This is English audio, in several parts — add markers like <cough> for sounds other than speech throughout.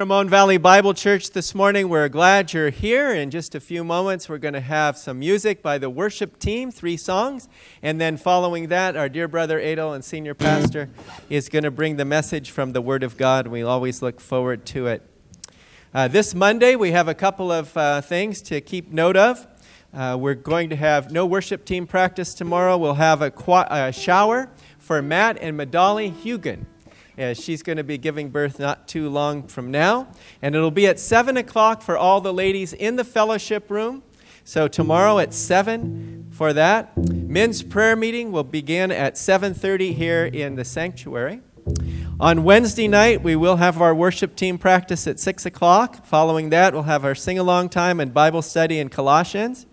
Ramon Valley Bible Church this morning. We're glad you're here. In just a few moments, we're going to have some music by the worship team, three songs. And then following that, our dear brother Adel and senior pastor is going to bring the message from the Word of God. We always look forward to it. Uh, this Monday, we have a couple of uh, things to keep note of. Uh, we're going to have no worship team practice tomorrow. We'll have a, qu- a shower for Matt and Madali Hugan. She's going to be giving birth not too long from now. And it'll be at 7 o'clock for all the ladies in the fellowship room. So tomorrow at 7 for that. Men's prayer meeting will begin at 7:30 here in the sanctuary. On Wednesday night, we will have our worship team practice at 6 o'clock. Following that, we'll have our sing along time and Bible study in Colossians.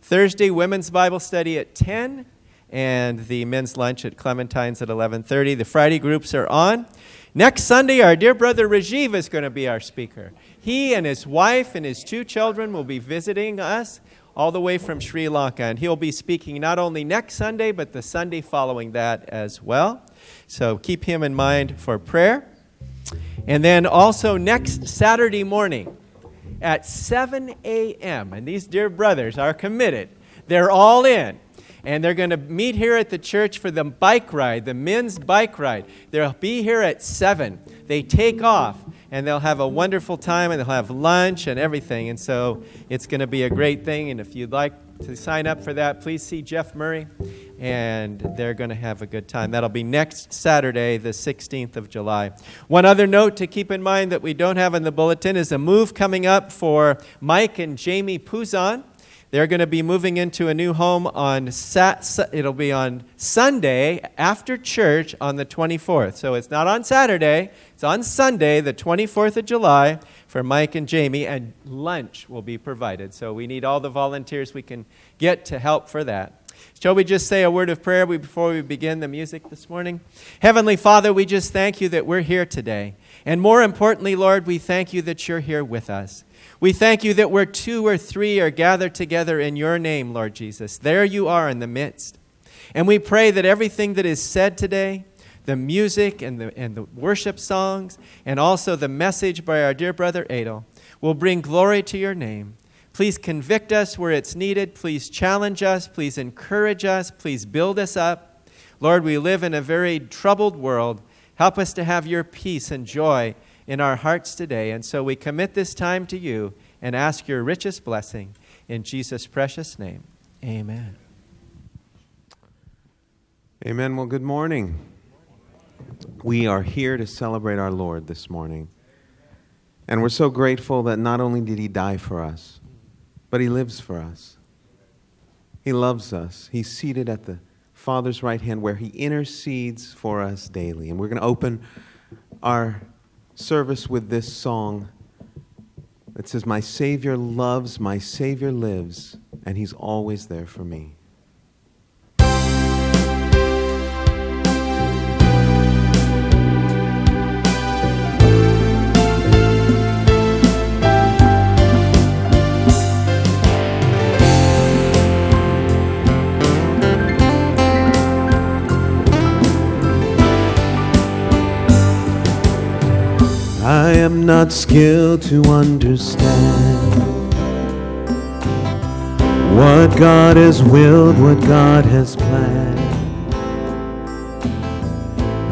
Thursday, women's Bible study at 10 and the men's lunch at Clementine's at 11:30. The Friday groups are on. Next Sunday, our dear brother Rajiv is going to be our speaker. He and his wife and his two children will be visiting us all the way from Sri Lanka, and he'll be speaking not only next Sunday, but the Sunday following that as well. So keep him in mind for prayer. And then also next Saturday morning at 7 a.m., and these dear brothers are committed, they're all in and they're going to meet here at the church for the bike ride, the men's bike ride. They'll be here at 7. They take off, and they'll have a wonderful time, and they'll have lunch and everything. And so it's going to be a great thing. And if you'd like to sign up for that, please see Jeff Murray, and they're going to have a good time. That'll be next Saturday, the 16th of July. One other note to keep in mind that we don't have in the bulletin is a move coming up for Mike and Jamie Puzon. They're going to be moving into a new home on sat, it'll be on Sunday after church on the 24th. So it's not on Saturday, it's on Sunday, the 24th of July for Mike and Jamie and lunch will be provided. So we need all the volunteers we can get to help for that. Shall we just say a word of prayer before we begin the music this morning? Heavenly Father, we just thank you that we're here today. And more importantly, Lord, we thank you that you're here with us. We thank you that where two or three are gathered together in your name, Lord Jesus, there you are in the midst. And we pray that everything that is said today, the music and the, and the worship songs, and also the message by our dear brother Adel, will bring glory to your name. Please convict us where it's needed. Please challenge us. Please encourage us. Please build us up. Lord, we live in a very troubled world. Help us to have your peace and joy in our hearts today. And so we commit this time to you and ask your richest blessing in Jesus' precious name. Amen. Amen. Well, good morning. We are here to celebrate our Lord this morning. And we're so grateful that not only did he die for us, but he lives for us. He loves us. He's seated at the Father's right hand where he intercedes for us daily. And we're going to open our service with this song that says, My Savior loves, my Savior lives, and He's always there for me. Am not skilled to understand what God has willed, what God has planned.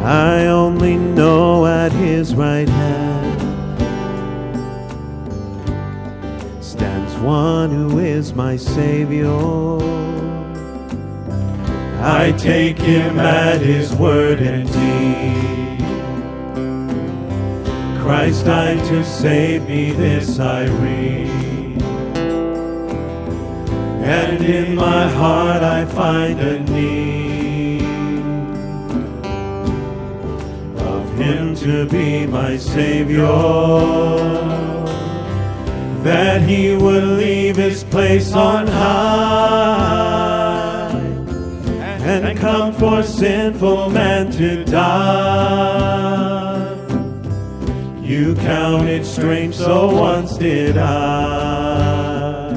I only know at His right hand stands one who is my Savior. I take Him at His word indeed. Christ died to save me, this I read. And in my heart I find a need of Him to be my Savior. That He would leave His place on high and come for sinful man to die. You count it strange, so once did I.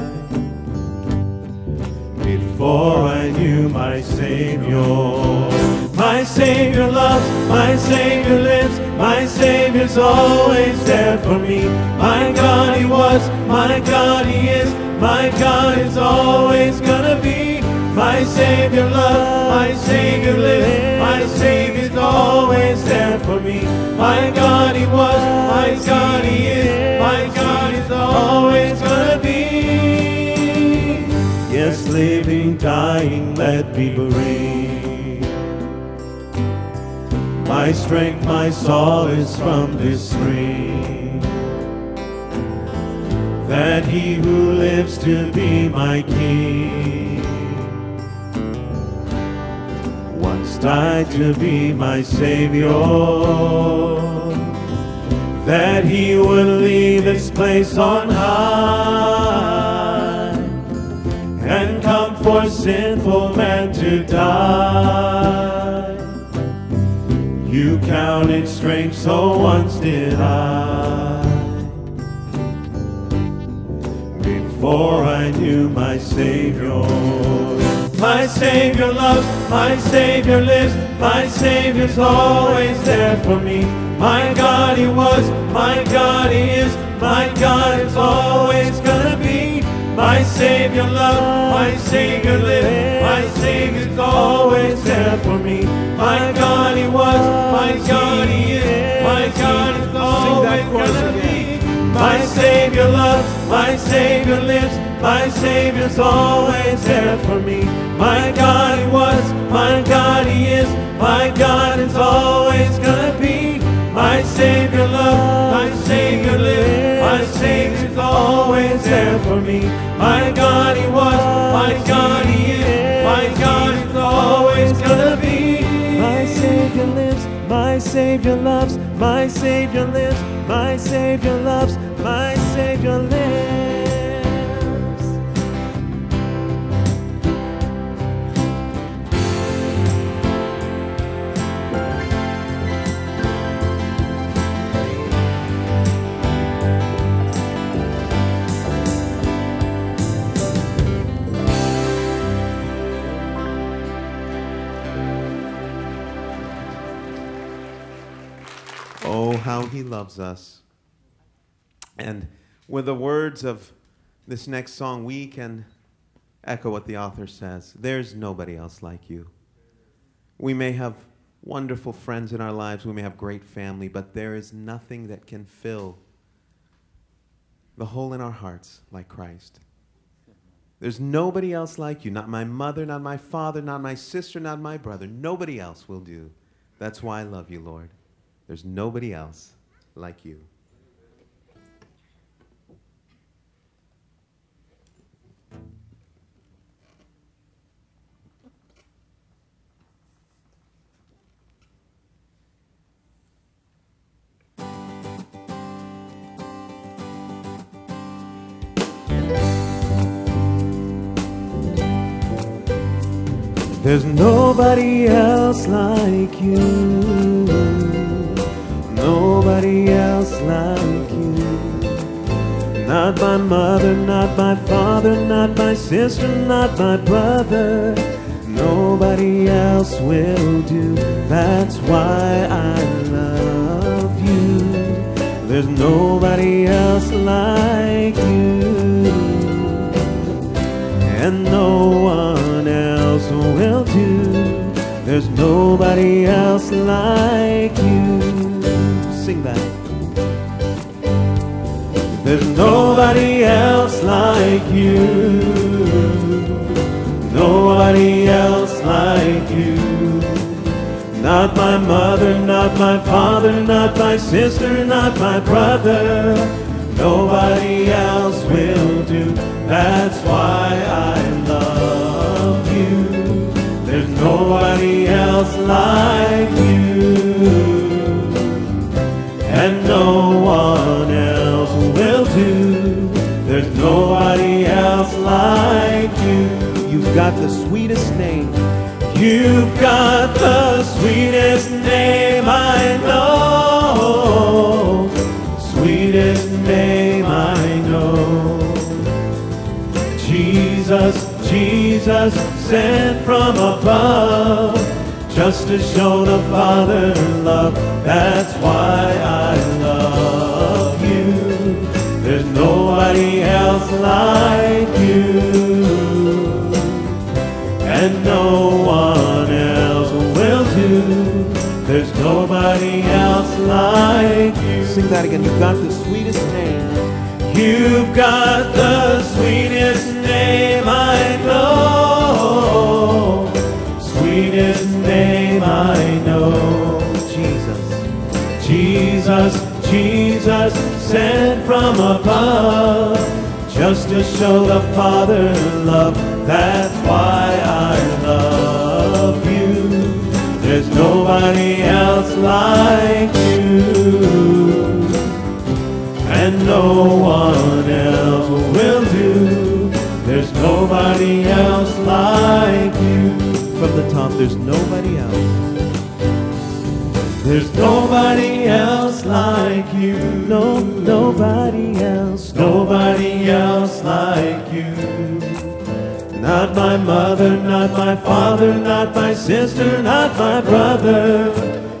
Before I knew my Savior, my Savior loves, my Savior lives, My Savior's always there for me. My God, He was. My God, He is. My God is always gonna be. My Savior love, my Savior lives. My Savior's always there for me. My God, He was. God, He is. My God is always gonna be. Yes, living, dying, let me breathe. My strength, my solace from this spring. That he who lives to be my king once died to be my savior. That he would leave his place on high and come for sinful man to die. You counted strange, so once did I. Before I knew my Savior. My Savior loves, my Savior lives, my Savior's always there for me. My God, He was, my God, He is, my God is always gonna be. My Savior love, my Savior live, my Savior's always there for me. My God, He was, my God, He is, my God is always gonna be. My Savior loves, my Savior lives, my Savior's always there for me. My God, He was, my God, He is, my God is always gonna be. Savior loves, my Savior lives, my Savior's always there for me. My God, He was, my God, He is, my God He's always gonna be. My Savior lives, my Savior loves, my Savior lives, my Savior loves, my Savior lives. How he loves us. And with the words of this next song, we can echo what the author says There's nobody else like you. We may have wonderful friends in our lives, we may have great family, but there is nothing that can fill the hole in our hearts like Christ. There's nobody else like you. Not my mother, not my father, not my sister, not my brother. Nobody else will do. That's why I love you, Lord. There's nobody else like you. There's nobody else like you. Nobody else like you. Not my mother, not my father, not my sister, not my brother. Nobody else will do. That's why I love you. There's nobody else like you and no one else will do. There's nobody else like you. Sing that. There's nobody else like you. Nobody else like you. Not my mother, not my father, not my sister, not my brother. Nobody else will do. That's why I love you. There's nobody else like you. And no one else will do. There's nobody else like you. You've got the sweetest name. You've got the sweetest name I know. Sweetest name I know. Jesus, Jesus, sent from above. Just to show the Father love. That's why I love you. There's nobody else like you, and no one else will do. There's nobody else like you. Sing that again. You've got the sweetest name. You've got the sweetest name I know. I know. Jesus. Jesus, Jesus, sent from above. Just to show the Father love. That's why I love you. There's nobody else like you and no one else will do. There's nobody else like you. From the top, there's nobody else. There's nobody else like you. No, nobody else. Nobody else like you. Not my mother, not my father, not my sister, not my brother.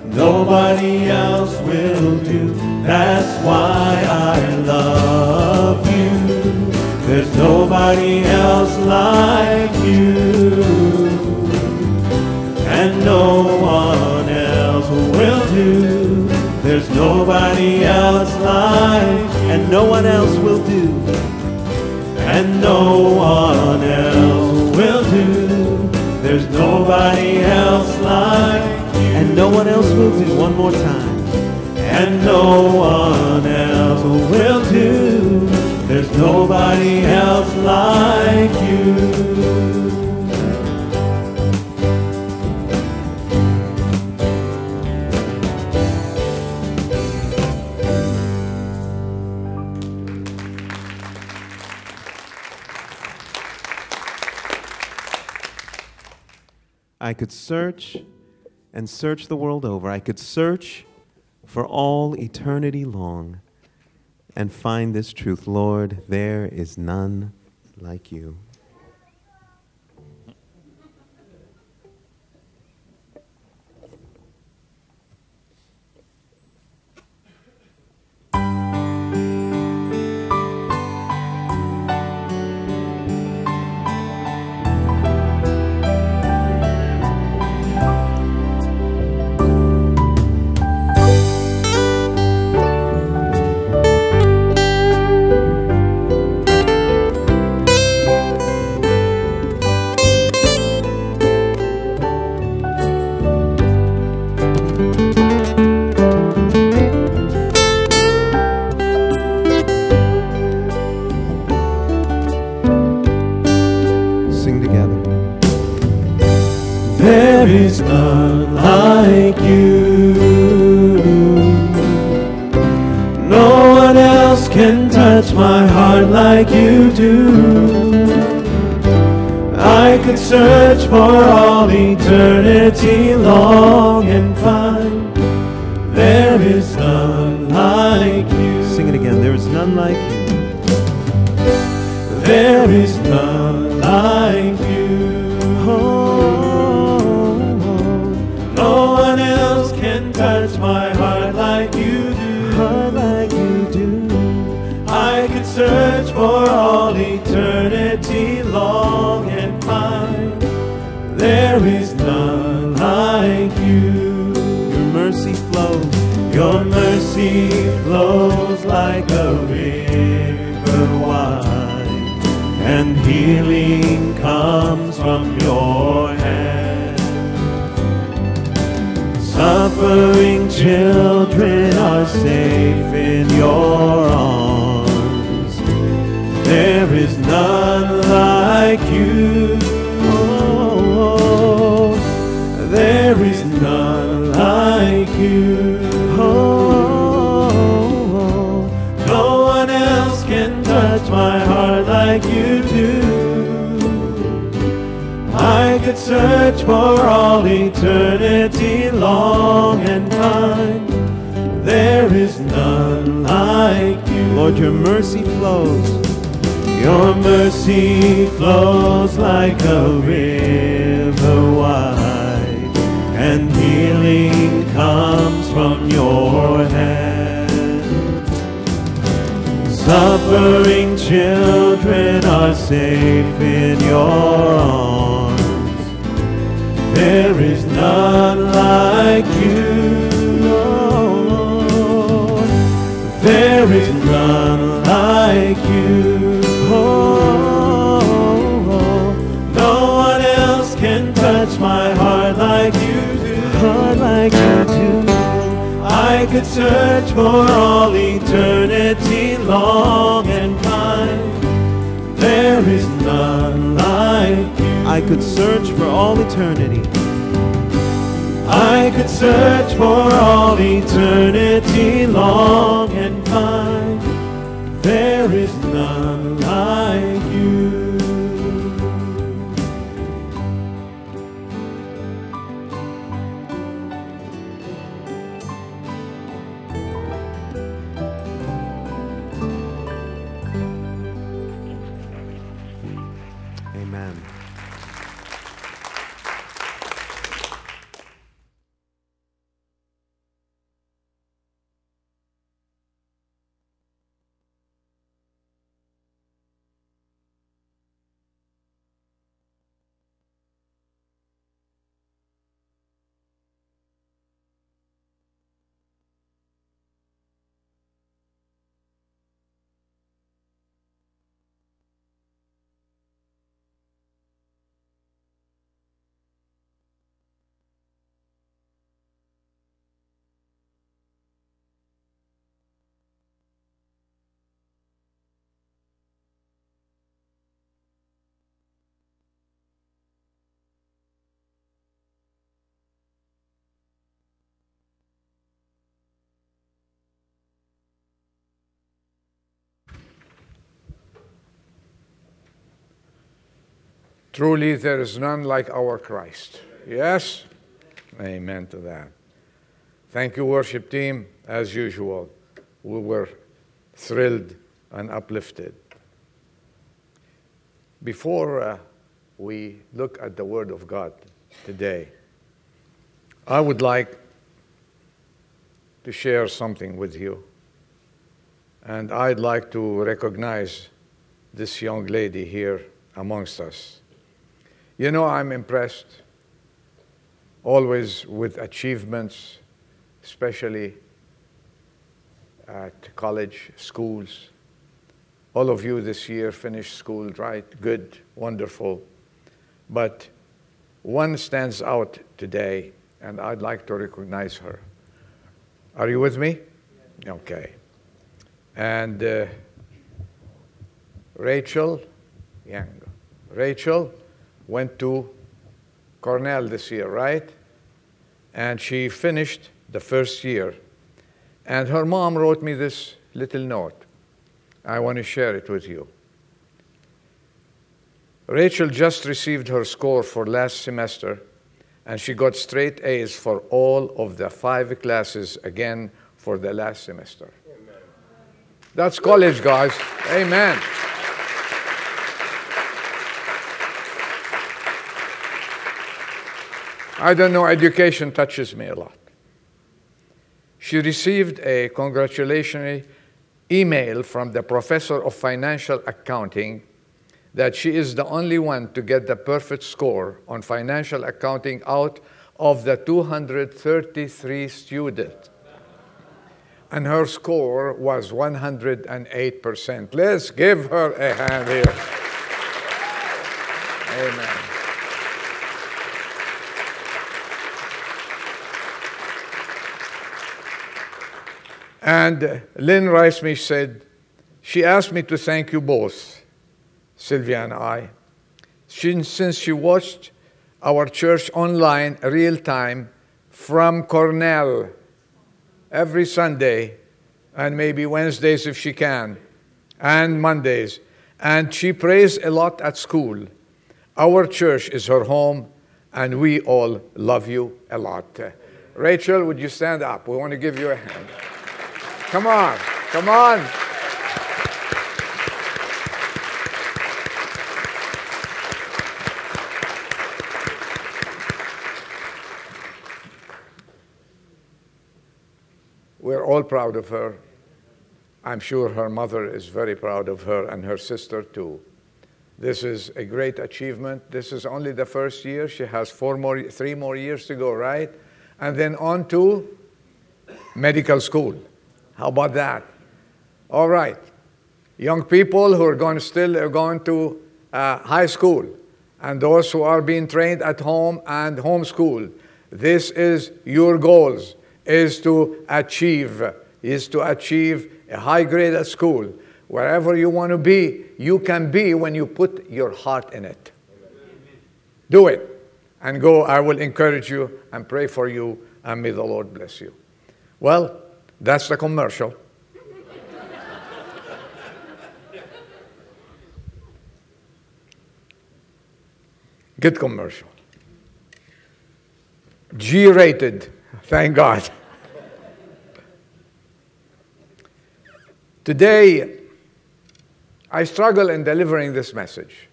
Nobody else will do. That's why I love you. There's nobody else like you. And no one do. There's nobody else like And no one else will do. and no one else will do. There's nobody else like And no one else will do. One more time. and no one else will do. There's nobody else like you. I could search and search the world over. I could search for all eternity long and find this truth Lord, there is none like you. Mercy flows. Your mercy flows like a river wide, and healing comes from your hand. Suffering children are safe in your for all eternity long and find there is none like you. Lord, your mercy flows. Your mercy flows like a river wide, and healing comes from your hand. Suffering children are safe in your arms. There is none like you. Lord. There is none like you. Oh, no one else can touch my heart like you do. Heart like you do. I could search for all eternity long and find there is none like you. I could search for all eternity. Could search for all eternity long and find there is none like you. Truly, there is none like our Christ. Yes? Amen to that. Thank you, worship team. As usual, we were thrilled and uplifted. Before uh, we look at the Word of God today, I would like to share something with you. And I'd like to recognize this young lady here amongst us. You know, I'm impressed always with achievements, especially at college, schools. All of you this year finished school, right? Good, wonderful. But one stands out today, and I'd like to recognize her. Are you with me? Okay. And uh, Rachel Young. Rachel went to Cornell this year, right? And she finished the first year. And her mom wrote me this little note. I want to share it with you. Rachel just received her score for last semester, and she got straight A's for all of the five classes again for the last semester. Amen. That's college, guys. Amen. I don't know, education touches me a lot. She received a congratulatory email from the professor of financial accounting that she is the only one to get the perfect score on financial accounting out of the 233 students. And her score was 108%. Let's give her a hand here. Amen. And Lynn Reismich said, she asked me to thank you both, Sylvia and I, since she watched our church online real time from Cornell every Sunday and maybe Wednesdays if she can, and Mondays. And she prays a lot at school. Our church is her home, and we all love you a lot. Rachel, would you stand up? We want to give you a hand. Come on. Come on. We're all proud of her. I'm sure her mother is very proud of her and her sister too. This is a great achievement. This is only the first year. She has four more, three more years to go, right? And then on to medical school. How about that? All right. Young people who are going still are going to uh, high school, and those who are being trained at home and homeschool. This is your goals: is to achieve, is to achieve a high grade at school. Wherever you want to be, you can be when you put your heart in it. Do it and go. I will encourage you and pray for you, and may the Lord bless you. Well, that's the commercial. Good commercial. G rated, thank God. Today, I struggle in delivering this message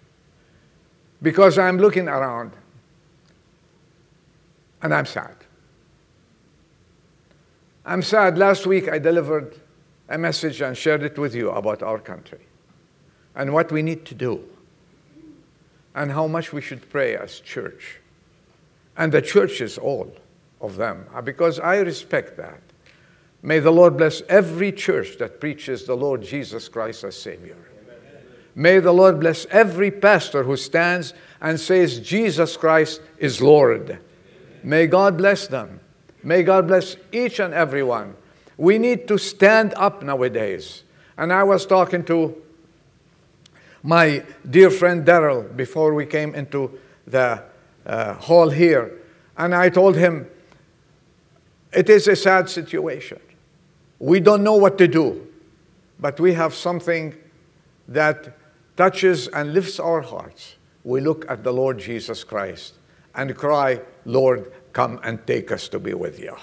because I'm looking around and I'm sad. I'm sad. Last week I delivered a message and shared it with you about our country and what we need to do and how much we should pray as church. And the churches, all of them, uh, because I respect that. May the Lord bless every church that preaches the Lord Jesus Christ as Savior. May the Lord bless every pastor who stands and says Jesus Christ is Lord. May God bless them. May God bless each and every one. We need to stand up nowadays. And I was talking to my dear friend Daryl before we came into the uh, hall here, and I told him, It is a sad situation. We don't know what to do, but we have something that touches and lifts our hearts. We look at the Lord Jesus Christ and cry, Lord, come and take us to be with you.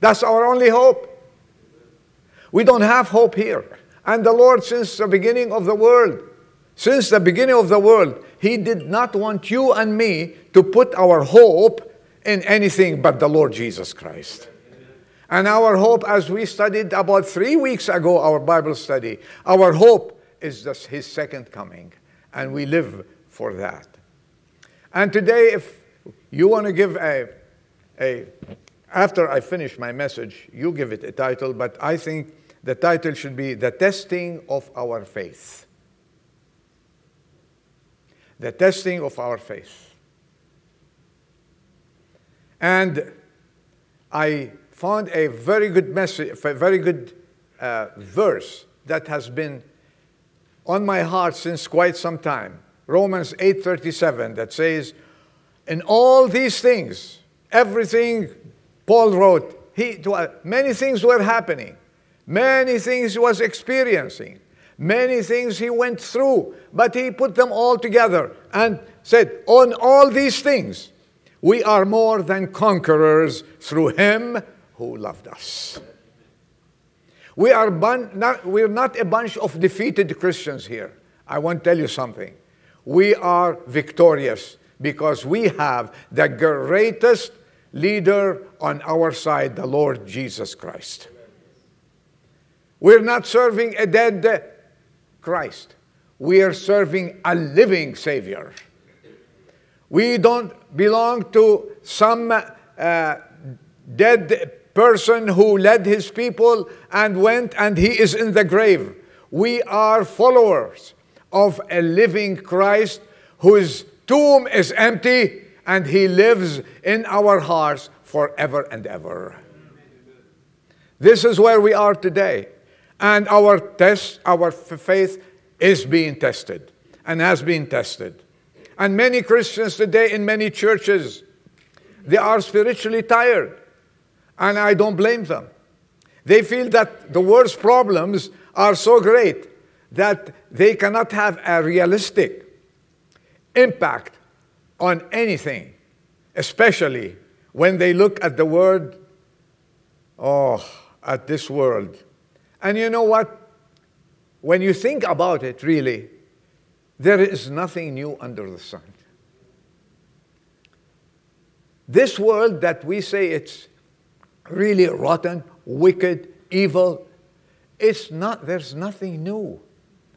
That's our only hope. We don't have hope here. And the Lord, since the beginning of the world, since the beginning of the world, He did not want you and me to put our hope in anything but the Lord Jesus Christ. And our hope, as we studied about three weeks ago, our Bible study, our hope is just His second coming. And we live for that. And today, if you want to give a, a after I finish my message, you give it a title, but I think the title should be The Testing of Our Faith. The Testing of Our Faith. And I found a very good message, a very good uh, verse that has been on my heart since quite some time. Romans 8:37 that says, "In all these things, everything Paul wrote, he, uh, many things were happening. Many things he was experiencing, many things he went through, but he put them all together and said, On all these things, we are more than conquerors through him who loved us. We are bun- not, we're not a bunch of defeated Christians here. I want to tell you something. We are victorious because we have the greatest leader on our side, the Lord Jesus Christ. We're not serving a dead Christ. We are serving a living Savior. We don't belong to some uh, dead person who led his people and went and he is in the grave. We are followers of a living Christ whose tomb is empty and he lives in our hearts forever and ever. This is where we are today. And our test, our faith is being tested and has been tested. And many Christians today in many churches, they are spiritually tired. And I don't blame them. They feel that the world's problems are so great that they cannot have a realistic impact on anything, especially when they look at the word, oh, at this world and you know what? When you think about it, really, there is nothing new under the sun. This world that we say it's really rotten, wicked, evil. It's not, there's nothing new.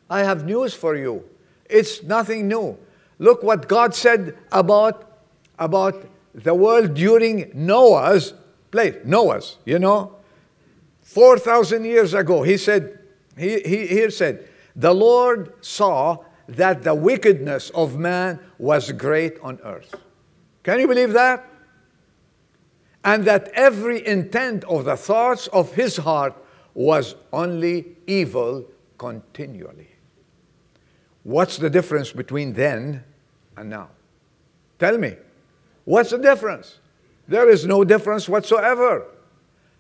I have news for you. It's nothing new. Look what God said about, about the world during Noah's place. Noah's, you know. 4,000 years ago, he said, he, he, he said, the Lord saw that the wickedness of man was great on earth. Can you believe that? And that every intent of the thoughts of his heart was only evil continually. What's the difference between then and now? Tell me. What's the difference? There is no difference whatsoever.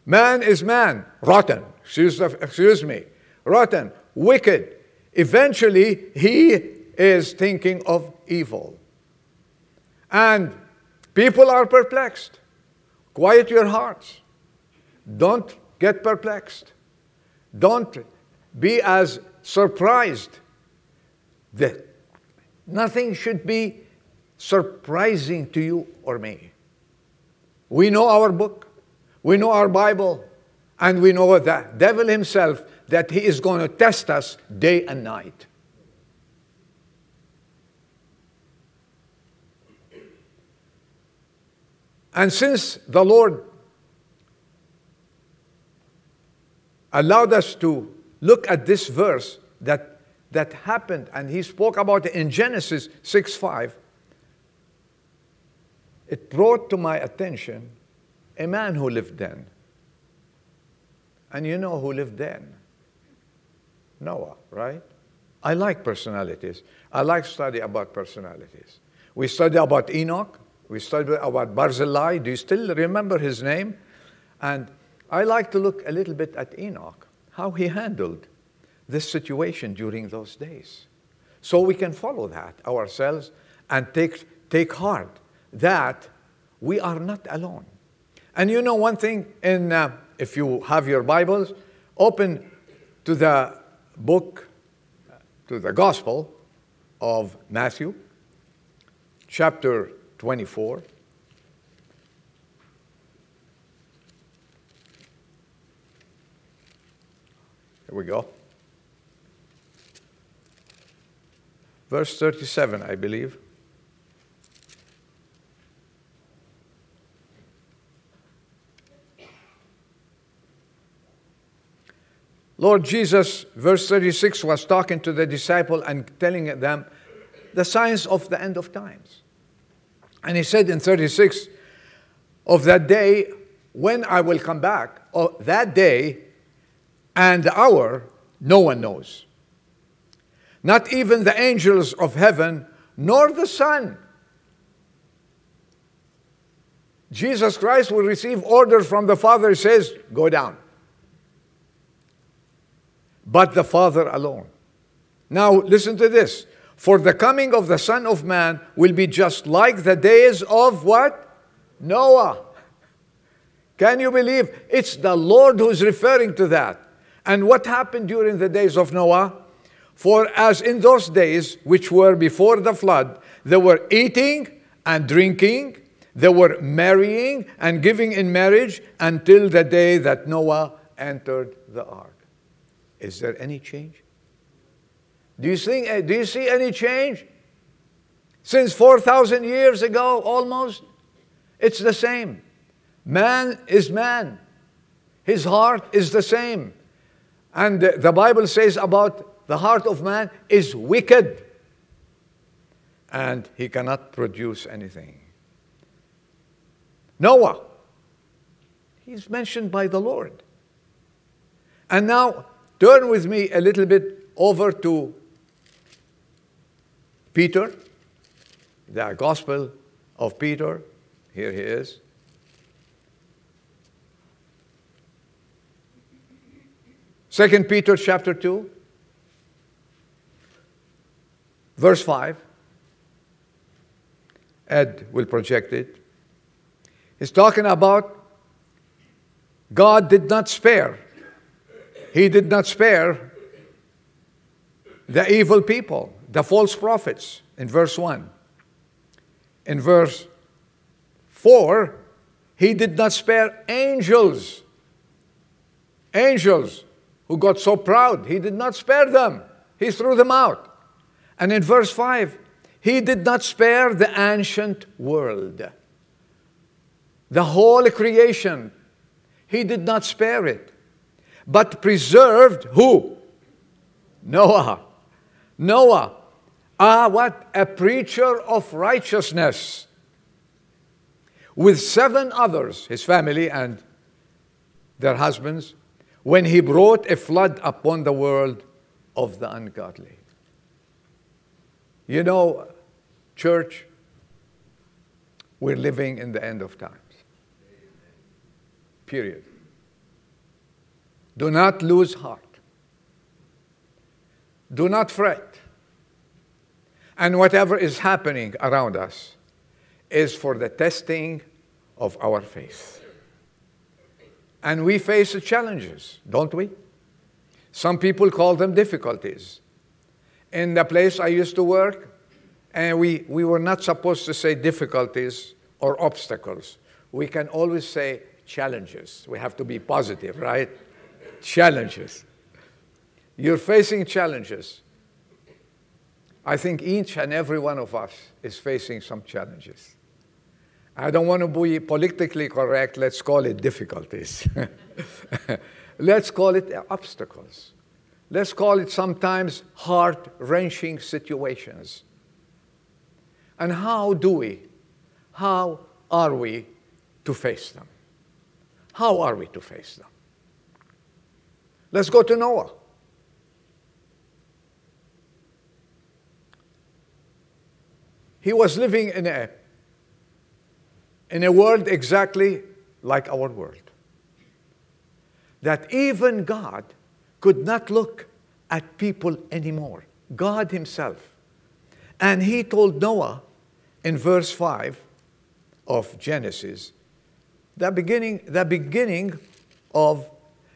Man is man, rotten, excuse, excuse me, rotten, wicked. Eventually, he is thinking of evil. And people are perplexed. Quiet your hearts. Don't get perplexed. Don't be as surprised. That nothing should be surprising to you or me. We know our book, we know our Bible, and we know the devil himself that he is going to test us day and night. And since the Lord allowed us to look at this verse that, that happened, and he spoke about it in Genesis 6 5, it brought to my attention a man who lived then. And you know who lived then? Noah, right? I like personalities. I like study about personalities. We study about Enoch. We study about Barzillai. Do you still remember his name? And I like to look a little bit at Enoch, how he handled this situation during those days. So we can follow that ourselves and take, take heart that we are not alone. And you know one thing, in, uh, if you have your Bibles, open to the book, to the Gospel of Matthew, chapter 24. Here we go. Verse 37, I believe. Lord Jesus, verse 36, was talking to the disciple and telling them the signs of the end of times. And he said in 36, of that day when I will come back, of that day and the hour, no one knows. Not even the angels of heaven, nor the Son. Jesus Christ will receive orders from the Father, He says, Go down. But the Father alone. Now, listen to this. For the coming of the Son of Man will be just like the days of what? Noah. Can you believe? It's the Lord who's referring to that. And what happened during the days of Noah? For as in those days, which were before the flood, they were eating and drinking, they were marrying and giving in marriage until the day that Noah entered the ark. Is there any change? Do you, see, eh, do you see any change? Since 4,000 years ago, almost, it's the same. Man is man, his heart is the same. And the Bible says about the heart of man is wicked, and he cannot produce anything. Noah, he's mentioned by the Lord. And now, turn with me a little bit over to Peter, the Gospel of Peter, here he is. Second Peter chapter 2, verse 5. Ed will project it. He's talking about God did not spare. He did not spare the evil people the false prophets in verse 1. In verse 4, He did not spare angels. Angels who got so proud, he did not spare them. He threw them out. And in verse 5, he did not spare the ancient world. The whole creation, he did not spare it, but preserved who? Noah. Noah, ah, what? A preacher of righteousness with seven others, his family and their husbands, when he brought a flood upon the world of the ungodly. You know, church, we're living in the end of times. Period. Do not lose heart. Do not fret. And whatever is happening around us is for the testing of our faith. And we face challenges, don't we? Some people call them difficulties. In the place I used to work, and we, we were not supposed to say difficulties or obstacles. We can always say challenges. We have to be positive, right? challenges. You're facing challenges. I think each and every one of us is facing some challenges. I don't want to be politically correct. Let's call it difficulties. <laughs> Let's call it obstacles. Let's call it sometimes heart wrenching situations. And how do we, how are we to face them? How are we to face them? Let's go to Noah. He was living in a, in a world exactly like our world. That even God could not look at people anymore, God Himself. And He told Noah in verse 5 of Genesis, the beginning, the beginning of,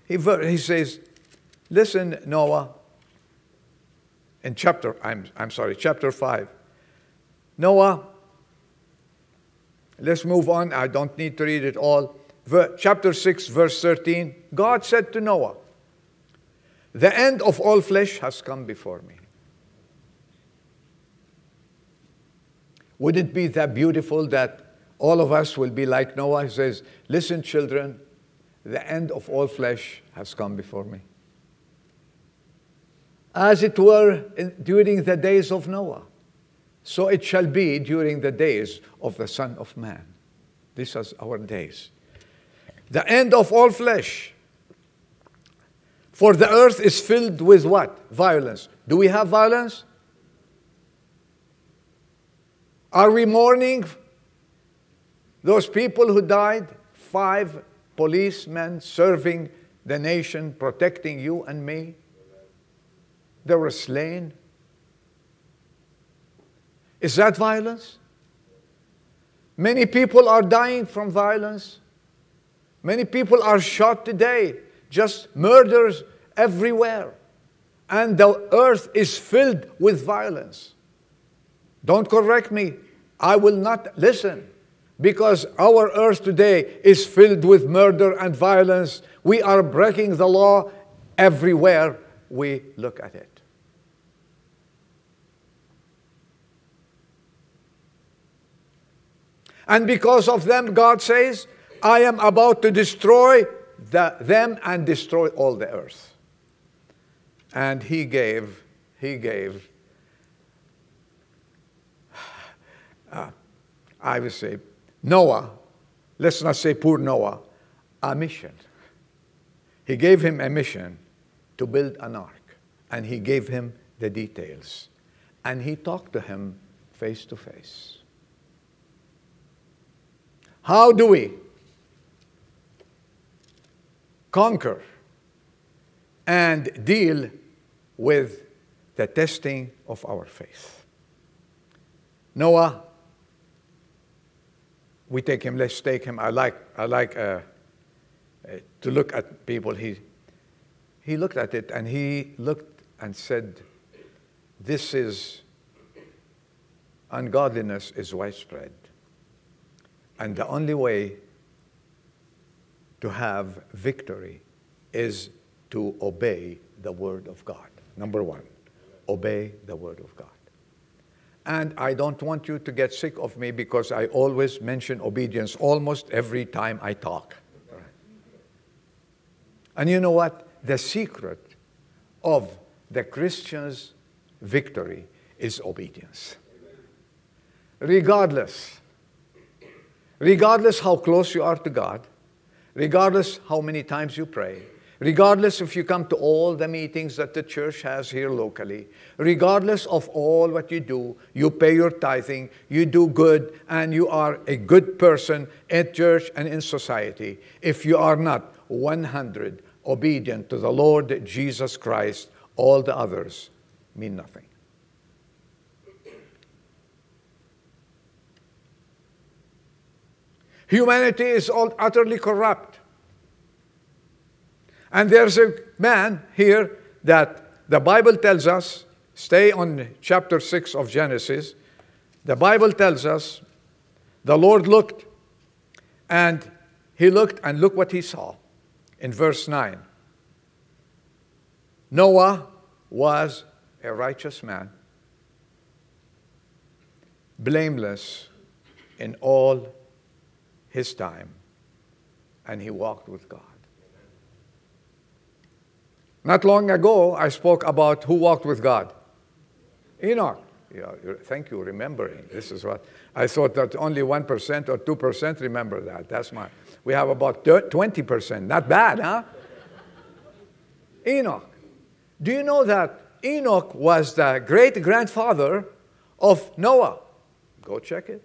he, he says, Listen, Noah, in chapter, I'm, I'm sorry, chapter 5. Noah, let's move on. I don't need to read it all. Ver, chapter 6, verse 13. God said to Noah, The end of all flesh has come before me. Would it be that beautiful that all of us will be like Noah? He says, Listen, children, the end of all flesh has come before me. As it were in, during the days of Noah so it shall be during the days of the Son of Man. These are our days. The end of all flesh. For the earth is filled with what? Violence. Do we have violence? Are we mourning those people who died? Five policemen serving the nation, protecting you and me. They were slain. Is that violence? Many people are dying from violence. Many people are shot today, just murders everywhere. And the earth is filled with violence. Don't correct me. I will not listen because our earth today is filled with murder and violence. We are breaking the law everywhere we look at it. And because of them, God says, I am about to destroy the, them and destroy all the earth. And he gave, he gave, uh, <sighs> I would say, Noah, let's not say poor Noah, a mission. He gave him a mission to build an ark, and he gave him the details. And he talked to him face to face. How do we conquer and deal with the testing of our faith? Noah, we take him, let's take him. I like, I like uh, uh, to look at people. He, he looked at it and he looked and said, This is ungodliness is widespread. And the only way to have victory is to obey the Word of God. Number one, obey the Word of God. And I don't want you to get sick of me because I always mention obedience almost every time I talk. And you know what? The secret of the Christian's victory is obedience. Regardless, regardless how close you are to God, regardless how many times you pray, regardless if you come to all the meetings that the church has here locally, regardless of all what you do, you pay your tithing, you do good, and you are a good person at church and in society. If you are not 100 obedient to the Lord Jesus Christ, all the others mean nothing. Humanity is all utterly corrupt. And there's a man here that the Bible tells us, stay on chapter 6 of Genesis. The Bible tells us the Lord looked and he looked and look what he saw in verse 9. Noah was a righteous man, blameless in all his time, and he walked with God. Not long ago, I spoke about who walked with God. Enoch. Yeah, thank you remembering. This is what I thought that only 1% or 2% remember that. That's my. We have about 20%. Not bad, huh? Enoch. Do you know that Enoch was the great grandfather of Noah? Go check it.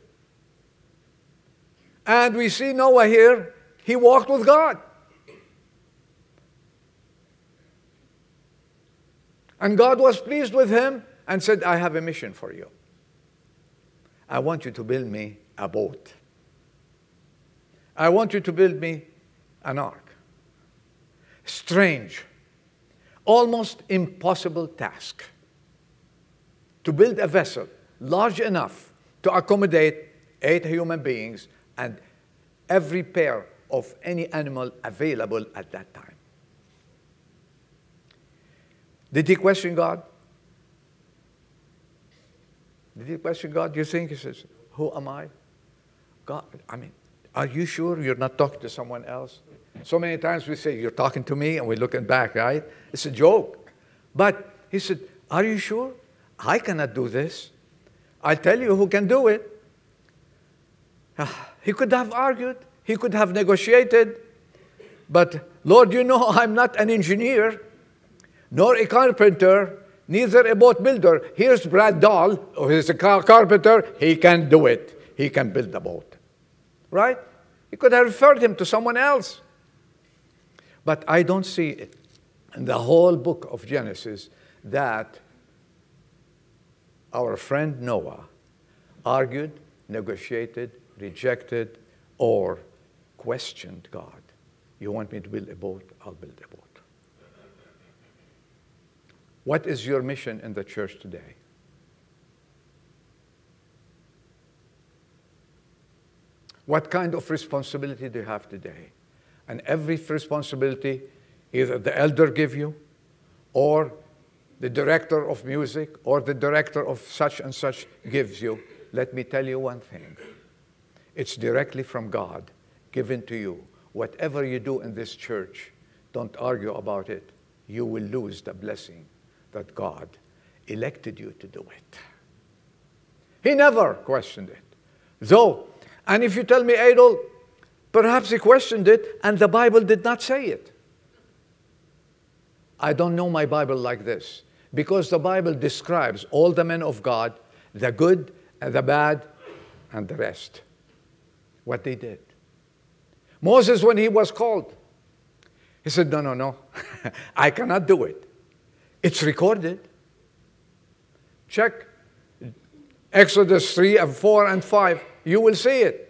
And we see Noah here, he walked with God. And God was pleased with him and said, I have a mission for you. I want you to build me a boat. I want you to build me an ark. Strange, almost impossible task to build a vessel large enough to accommodate eight human beings and every pair of any animal available at that time. Did he question God? Did he question God? Do You think he says, Who am I? God, I mean, are you sure you're not talking to someone else? So many times we say, You're talking to me, and we're looking back, right? It's a joke. But he said, Are you sure? I cannot do this. I'll tell you who can do it. Ah, he could have argued, he could have negotiated, but Lord, you know I'm not an engineer nor a carpenter, neither a boat builder. Here's Brad Dahl, who is a car- carpenter. He can do it. He can build the boat. Right? He could have referred him to someone else. But I don't see it in the whole book of Genesis that our friend Noah argued, negotiated, rejected, or questioned God. You want me to build a boat? I'll build a boat. What is your mission in the church today? What kind of responsibility do you have today? And every responsibility, either the elder give you, or the director of music, or the director of such and such gives you. Let me tell you one thing. It's directly from God, given to you. Whatever you do in this church, don't argue about it. You will lose the blessing that God elected you to do it. He never questioned it. Though, and if you tell me, Adol, perhaps he questioned it and the Bible did not say it. I don't know my Bible like this because the Bible describes all the men of God, the good and the bad and the rest, what they did. Moses, when he was called, he said, No, no, no, <laughs> I cannot do it. It's recorded. Check Exodus 3 and 4 and 5. You will see it.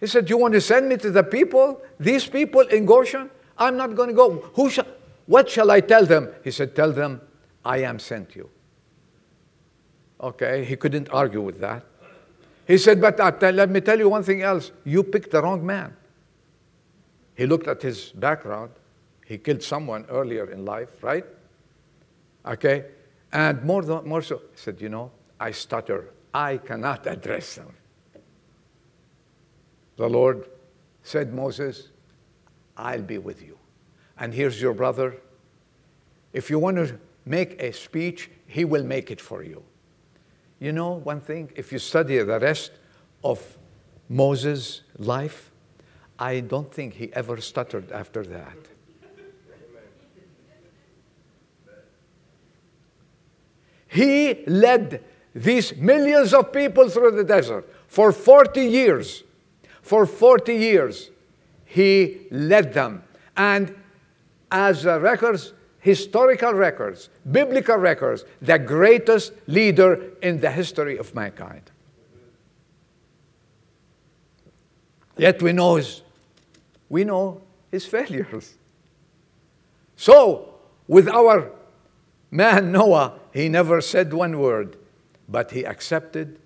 He said, You want to send me to the people, these people in Goshen? I'm not going to go. Who shall, what shall I tell them? He said, Tell them, I am sent you. Okay, he couldn't argue with that. He said, But uh, let me tell you one thing else. You picked the wrong man. He looked at his background. He killed someone earlier in life, right? Okay? And more, than, more so, he said, You know, I stutter. I cannot address them. The Lord said, Moses, I'll be with you. And here's your brother. If you want to make a speech, he will make it for you. You know one thing? If you study the rest of Moses' life, I don't think he ever stuttered after that. He led these millions of people through the desert for 40 years. For 40 years, he led them. And as records, historical records, biblical records, the greatest leader in the history of mankind. Yet we know his, we know his <laughs> failures. So, with our man Noah, he never said one word, but he accepted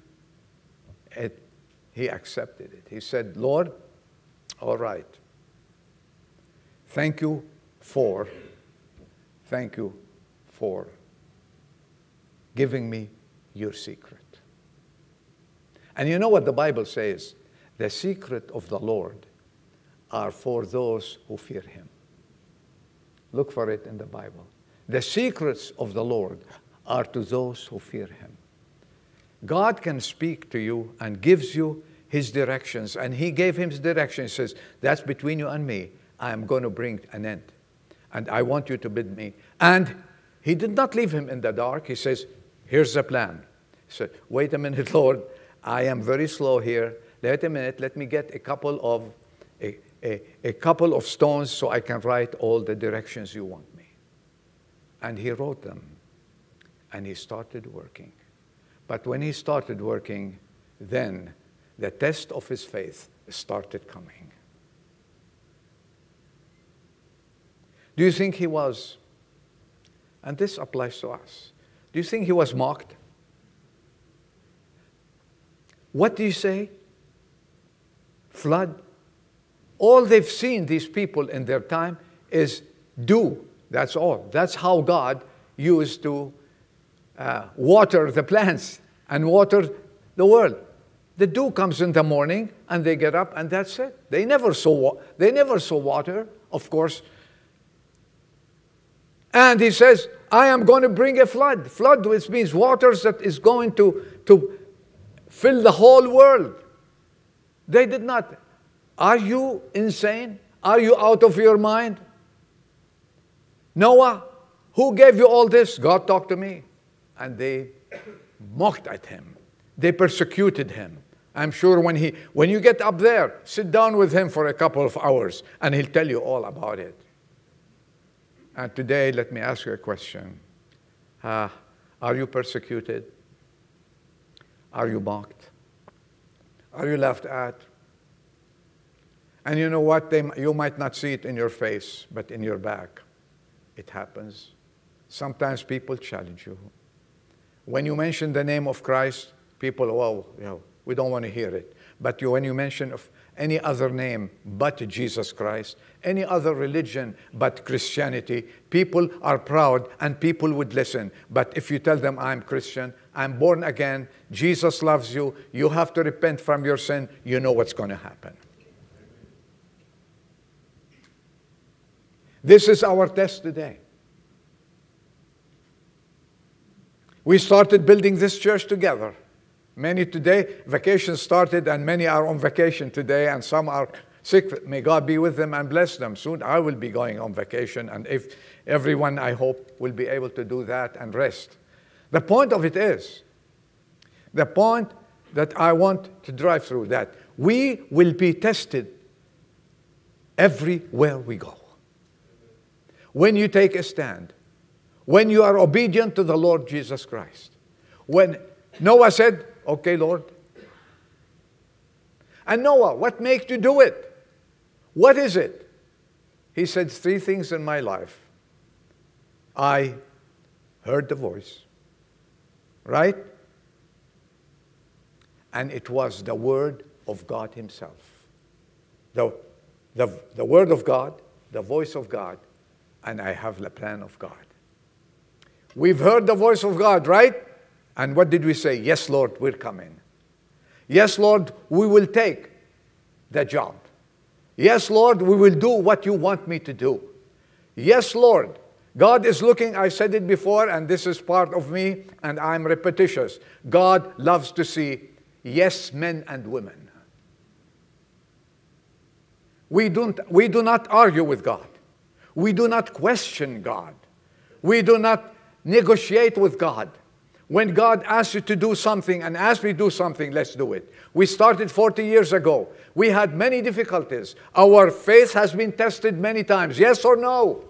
it. He accepted it. He said, Lord, all right. Thank you for, thank you for giving me your secret. And you know what the Bible says? The secret of the Lord are for those who fear him. Look for it in the Bible. The secrets of the Lord are to those who fear him. God can speak to you and gives you his directions. And he gave him his directions. He says, That's between you and me. I am going to bring an end. And I want you to bid me. And he did not leave him in the dark. He says, Here's the plan. He said, Wait a minute, <laughs> Lord. I am very slow here. Wait a minute. Let me get a couple of a, a, a couple of stones so I can write all the directions you want. And he wrote them. And he started working. But when he started working, then the test of his faith started coming. Do you think he was, and this applies to us, do you think he was mocked? What do you say? Flood? All they've seen, these people in their time, is dew. That's all. That's how God used to uh, water the plants and water the world. The dew comes in the morning and they get up and that's it. They never saw, they never saw water, of course. And he says, I am going to bring a flood. Flood, which means waters that is going to, to fill the whole world. They did not. Are you insane? Are you out of your mind? Noah, who gave you all this? God talked to me. And they mocked at him. They persecuted him. I'm sure when, he, when you get up there, sit down with him for a couple of hours and he'll tell you all about it. And today, let me ask you a question uh, Are you persecuted? Are you mocked? Are you laughed at? And you know what? They, you might not see it in your face, but in your back, it happens. Sometimes people challenge you. When you mention the name of Christ, people, well, you know, we don't want to hear it. But you, when you mention of any other name but Jesus Christ, any other religion but Christianity, people are proud and people would listen. But if you tell them, I'm Christian, I'm born again, Jesus loves you, you have to repent from your sin, you know what's going to happen. This is our test today. We started building this church together. Many today, vacation started, and many are on vacation today, and some are sick. May God be with them and bless them. Soon I will be going on vacation, and if everyone, I hope, will be able to do that and rest. The point of it is, the point that I want to drive through that we will be tested everywhere we go. When you take a stand, when you are obedient to the Lord Jesus Christ. When Noah said, Okay, Lord. And Noah, what makes you do it? What is it? He said three things in my life. I heard the voice, right? And it was the word of God Himself. The, the, the Word of God, the voice of God, and I have the plan of God. We've heard the voice of God, right? And what did we say? Yes, Lord, we're coming. Yes, Lord, we will take the job. Yes, Lord, we will do what you want me to do. Yes, Lord. God is looking, I said it before, and this is part of me, and I'm repetitious. God loves to see yes men and women. We, don't, we do not argue with God. We do not question God. We do not negotiate with God. When God asks you to do something and asks me to do something, let's do it. We started 40 years ago. We had many difficulties. Our faith has been tested many times. Yes or no?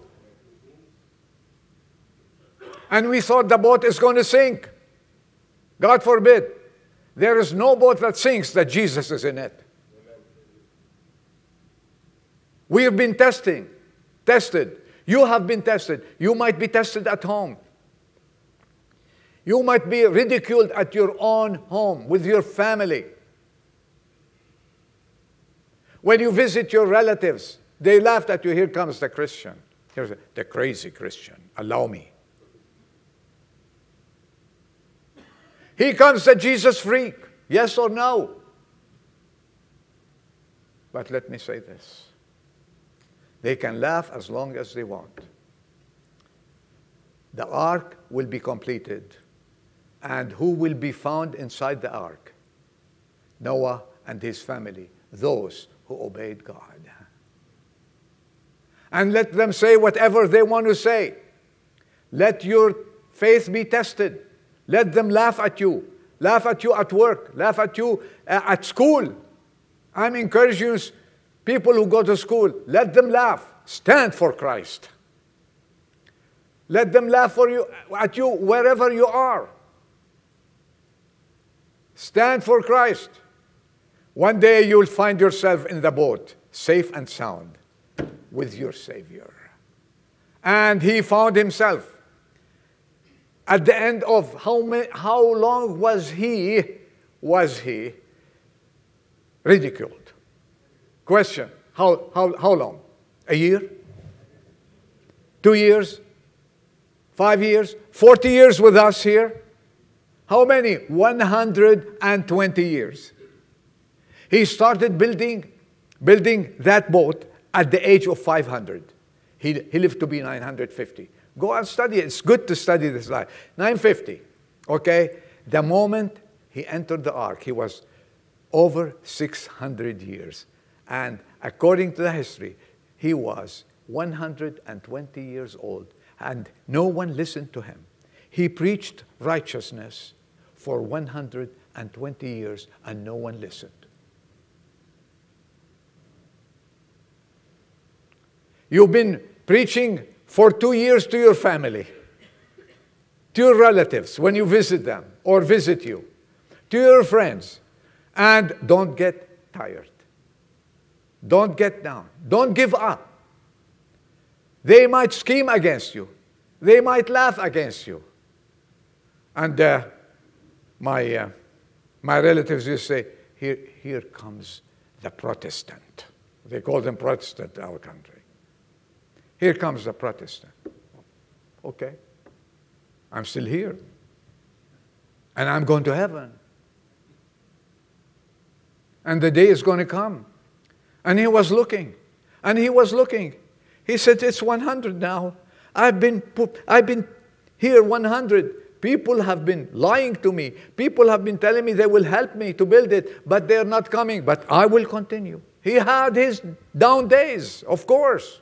And we thought the boat is going to sink. God forbid. There is no boat that sinks that Jesus is in it. We have been testing, tested. You have been tested. You might be tested at home. You might be ridiculed at your own home with your family. When you visit your relatives, they laughed at you. Here comes the Christian. Here's the crazy Christian. Allow me. Here comes the Jesus freak. Yes or no? But let me say this they can laugh as long as they want. The ark will be completed. And who will be found inside the ark? Noah and his family, those who obeyed God. And let them say whatever they want to say. Let your faith be tested. Let them laugh at you. Laugh at you at work. Laugh at you uh, at school. I'm encouraging people who go to school. Let them laugh. Stand for Christ. Let them laugh for you at you wherever you are. Stand for Christ. One day you'll find yourself in the boat, safe and sound, with your Savior. And he found himself. At the end of how, many, how long was he, was he ridiculed? Question how, how, how long? A year? Two years? Five years? 40 years with us here? How many? 120 years. He started building, building that boat at the age of 500. He, he lived to be 950. Go and study it. It's good to study this life. 950. Okay? The moment he entered the ark, he was over 600 years. And according to the history, he was 120 years old. And no one listened to him. He preached righteousness for 120 years, and no one listened. You've been preaching for two years to your family, to your relatives when you visit them or visit you, to your friends, and don't get tired. Don't get down. Don't give up. They might scheme against you, they might laugh against you. And uh, my, uh, my relatives used to say, here, here comes the Protestant. They call them Protestant in our country. Here comes the Protestant. Okay. I'm still here. And I'm going to heaven. And the day is going to come. And he was looking. And he was looking. He said, It's 100 now. I've been, put, I've been here 100. People have been lying to me. People have been telling me they will help me to build it, but they're not coming. But I will continue. He had his down days, of course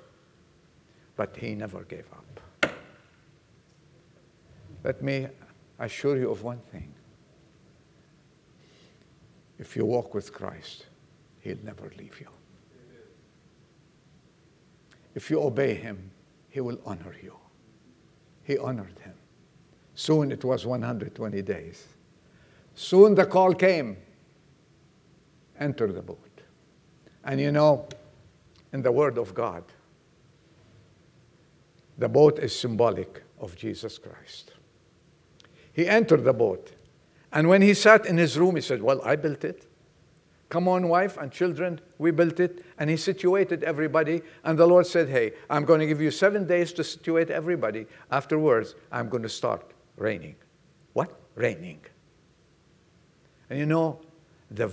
but he never gave up. Let me assure you of one thing. If you walk with Christ, he'll never leave you. If you obey him, he will honor you. He honored him. Soon it was 120 days. Soon the call came enter the boat. And you know, in the Word of God, the boat is symbolic of Jesus Christ. He entered the boat. And when he sat in his room, he said, Well, I built it. Come on, wife and children, we built it. And he situated everybody. And the Lord said, Hey, I'm going to give you seven days to situate everybody. Afterwards, I'm going to start raining. What? Raining. And you know, the,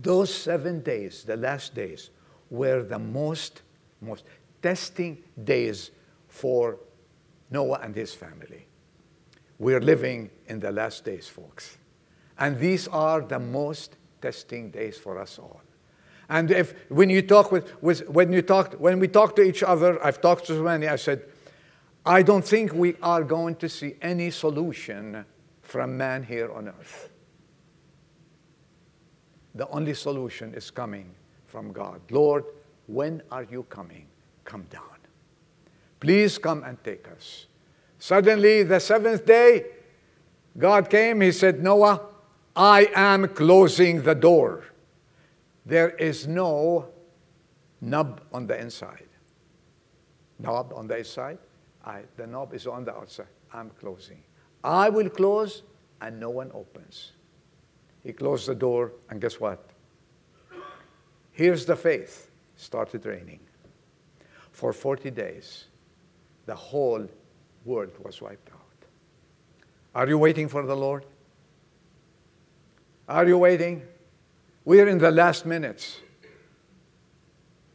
those seven days, the last days, were the most, most testing days for Noah and his family. We're living in the last days, folks. And these are the most testing days for us all. And if when you talk with, with when you talk when we talk to each other, I've talked to so many, I said, I don't think we are going to see any solution from man here on earth. The only solution is coming from God. Lord, when are you coming? Come down. Please come and take us. Suddenly, the seventh day, God came. He said, Noah, I am closing the door. There is no knob on the inside. Knob on the inside. I, the knob is on the outside. I'm closing. I will close and no one opens. He closed the door, and guess what? Here's the faith. Started raining. For 40 days, the whole world was wiped out. Are you waiting for the Lord? Are you waiting? We are in the last minutes.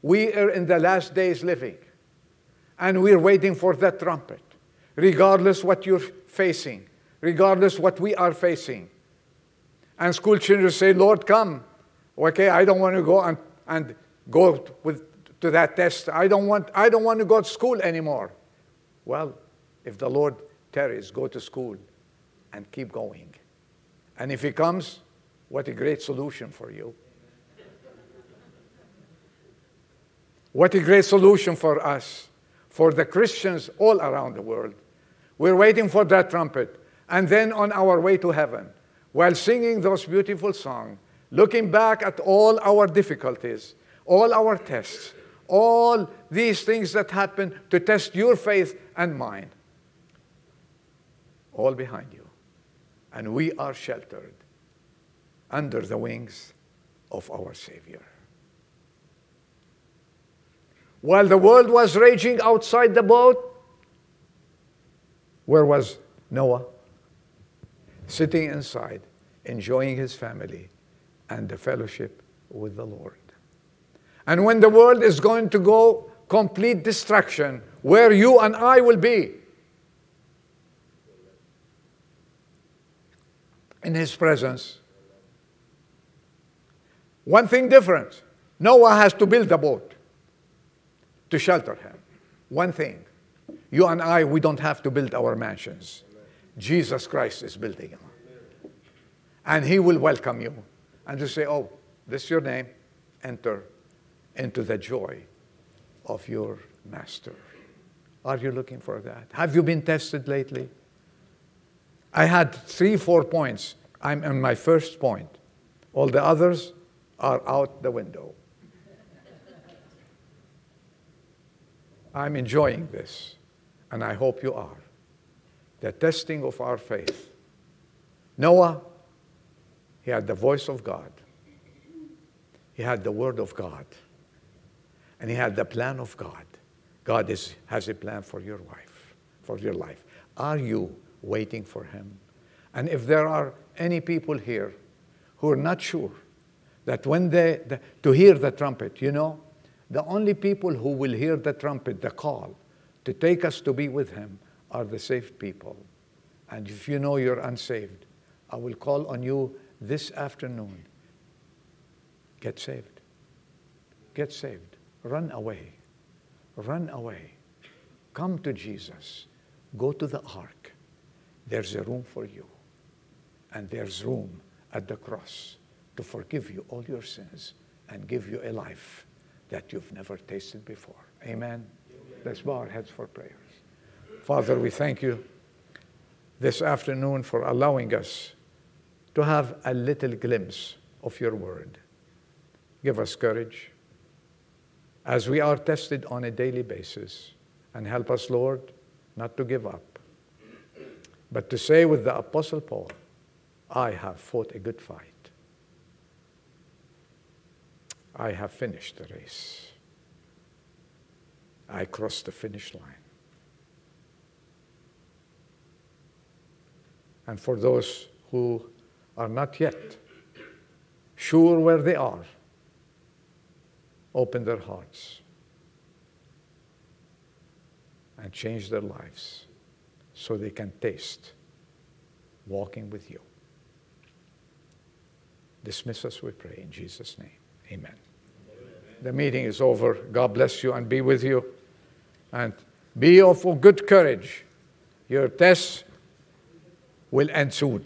We are in the last days living. And we're waiting for that trumpet. Regardless what you're facing, regardless what we are facing. And school children say, Lord, come. Okay, I don't want to go and, and go with, to that test. I don't, want, I don't want to go to school anymore. Well, if the Lord tarries, go to school and keep going. And if He comes, what a great solution for you. What a great solution for us, for the Christians all around the world. We're waiting for that trumpet. And then on our way to heaven, while singing those beautiful songs, looking back at all our difficulties, all our tests, all these things that happen to test your faith and mine, all behind you. And we are sheltered under the wings of our Savior. While the world was raging outside the boat, where was Noah? Sitting inside, enjoying his family and the fellowship with the Lord. And when the world is going to go complete destruction, where you and I will be, in his presence, one thing different Noah has to build a boat to shelter him. One thing. You and I, we don't have to build our mansions. Jesus Christ is building them. And he will welcome you and just say, Oh, this is your name. Enter into the joy of your master. Are you looking for that? Have you been tested lately? I had three, four points. I'm on my first point. All the others, are out the window. I'm enjoying this, and I hope you are. The testing of our faith. Noah, he had the voice of God, he had the word of God, and he had the plan of God. God is, has a plan for your life, for your life. Are you waiting for him? And if there are any people here who are not sure, that when they, the, to hear the trumpet, you know, the only people who will hear the trumpet, the call, to take us to be with Him are the saved people. And if you know you're unsaved, I will call on you this afternoon. Get saved. Get saved. Run away. Run away. Come to Jesus. Go to the ark. There's a room for you. And there's room at the cross to forgive you all your sins and give you a life that you've never tasted before. Amen. Let's bow our heads for prayers. Father, we thank you this afternoon for allowing us to have a little glimpse of your word. Give us courage as we are tested on a daily basis. And help us, Lord, not to give up, but to say with the Apostle Paul, I have fought a good fight. I have finished the race. I crossed the finish line. And for those who are not yet sure where they are, open their hearts and change their lives so they can taste walking with you. Dismiss us, we pray, in Jesus' name. Amen. The meeting is over. God bless you and be with you. And be of good courage. Your test will end soon.